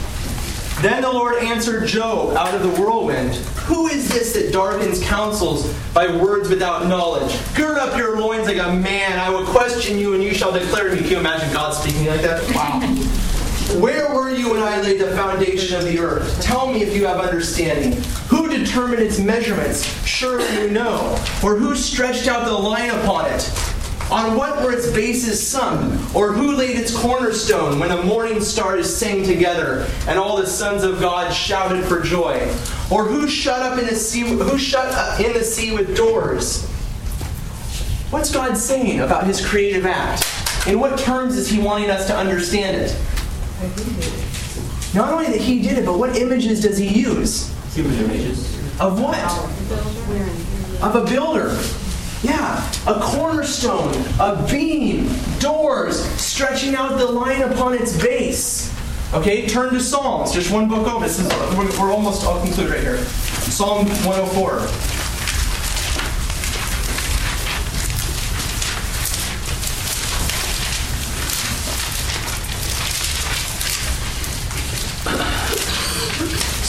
Then the Lord answered Job out of the whirlwind Who is this that darkens counsels by words without knowledge? Gird up your loins like a man. I will question you, and you shall declare me. Can you imagine God speaking like that? Wow. <laughs> Where were you when I laid the foundation of the earth? Tell me if you have understanding. Who determined its measurements? Surely you know. Or who stretched out the line upon it? On what were its bases sunk? Or who laid its cornerstone when the morning stars sang together and all the sons of God shouted for joy? Or who shut up in the sea who shut up in the sea with doors? What's God saying about his creative act? In what terms is he wanting us to understand it? Not only that he did it, but what images does he use? Human images. Of what? Of a builder. Yeah, a cornerstone, a beam, doors, stretching out the line upon its base. Okay, turn to Psalms. Just one book over. This is we're, we're almost. I'll conclude right here. Psalm 104.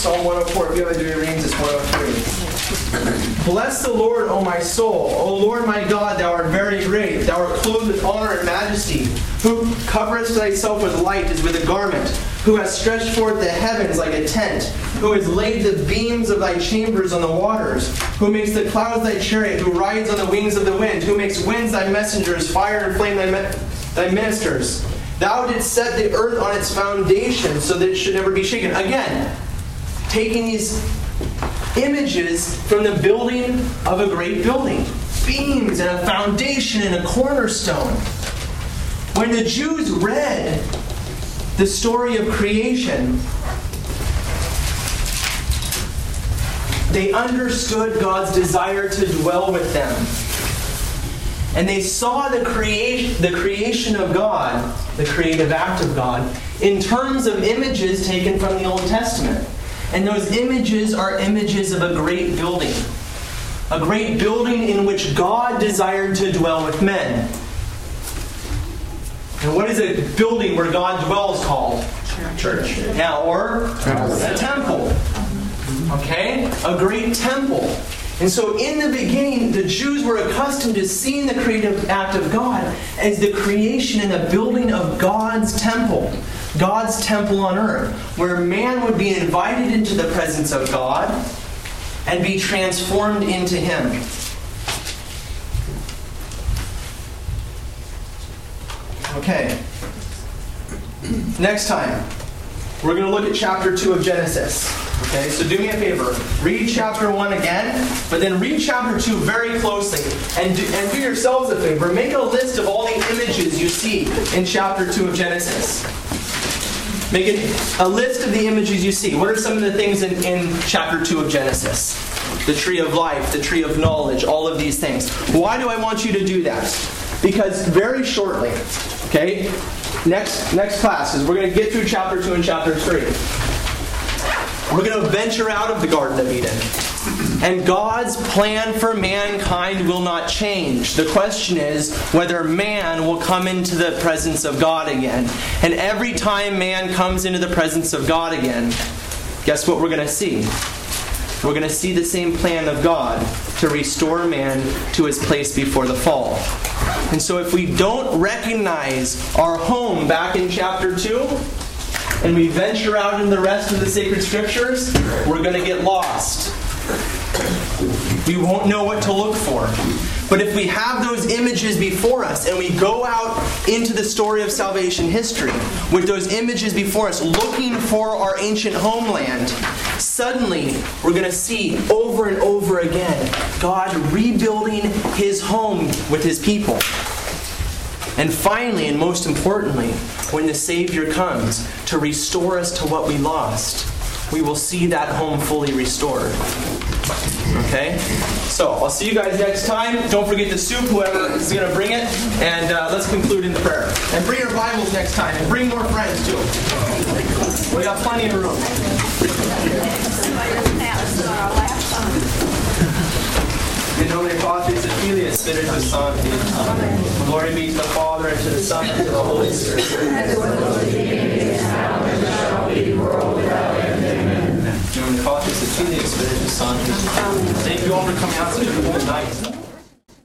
Psalm 104. If you have a readings, it's 103. Bless the Lord, O my soul. O Lord my God, thou art very great. Thou art clothed with honor and majesty. Who coverest thyself with light as with a garment. Who has stretched forth the heavens like a tent. Who has laid the beams of thy chambers on the waters. Who makes the clouds thy chariot. Who rides on the wings of the wind. Who makes winds thy messengers, fire and flame thy, me- thy ministers. Thou didst set the earth on its foundation so that it should never be shaken. Again, taking these images from the building of a great building beams and a foundation and a cornerstone. When the Jews read the story of creation, they understood God's desire to dwell with them. And they saw the, creation, the creation of God, the creative act of God, in terms of images taken from the Old Testament. And those images are images of a great building. A great building in which God desired to dwell with men. And what is a building where God dwells called? Church. Yeah, or a temple. Okay? A great temple. And so, in the beginning, the Jews were accustomed to seeing the creative act of God as the creation and the building of God's temple, God's temple on earth, where man would be invited into the presence of God and be transformed into Him. Okay. Next time, we're going to look at chapter 2 of Genesis. Okay, so do me a favor. Read chapter 1 again, but then read chapter 2 very closely. And do, and do yourselves a favor. Make a list of all the images you see in chapter 2 of Genesis. Make it a list of the images you see. What are some of the things in, in chapter 2 of Genesis? The tree of life, the tree of knowledge, all of these things. Why do I want you to do that? Because very shortly, okay, next next classes, we're going to get through chapter 2 and chapter 3. We're going to venture out of the Garden of Eden. And God's plan for mankind will not change. The question is whether man will come into the presence of God again. And every time man comes into the presence of God again, guess what we're going to see? We're going to see the same plan of God to restore man to his place before the fall. And so if we don't recognize our home back in chapter 2, and we venture out in the rest of the sacred scriptures, we're going to get lost. We won't know what to look for. But if we have those images before us and we go out into the story of salvation history with those images before us, looking for our ancient homeland, suddenly we're going to see over and over again God rebuilding his home with his people. And finally, and most importantly, when the Savior comes to restore us to what we lost, we will see that home fully restored. Okay? So, I'll see you guys next time. Don't forget the soup, whoever is going to bring it. And uh, let's conclude in the prayer. And bring your Bibles next time. And bring more friends, too. We got plenty of room. In nome Patris et Filii et Spiritus Sancti. Glory be to the Father, and to the Son, and to the Holy Spirit. Patris et Filii et Spiritus Sancti. Thank you all for coming out cool night.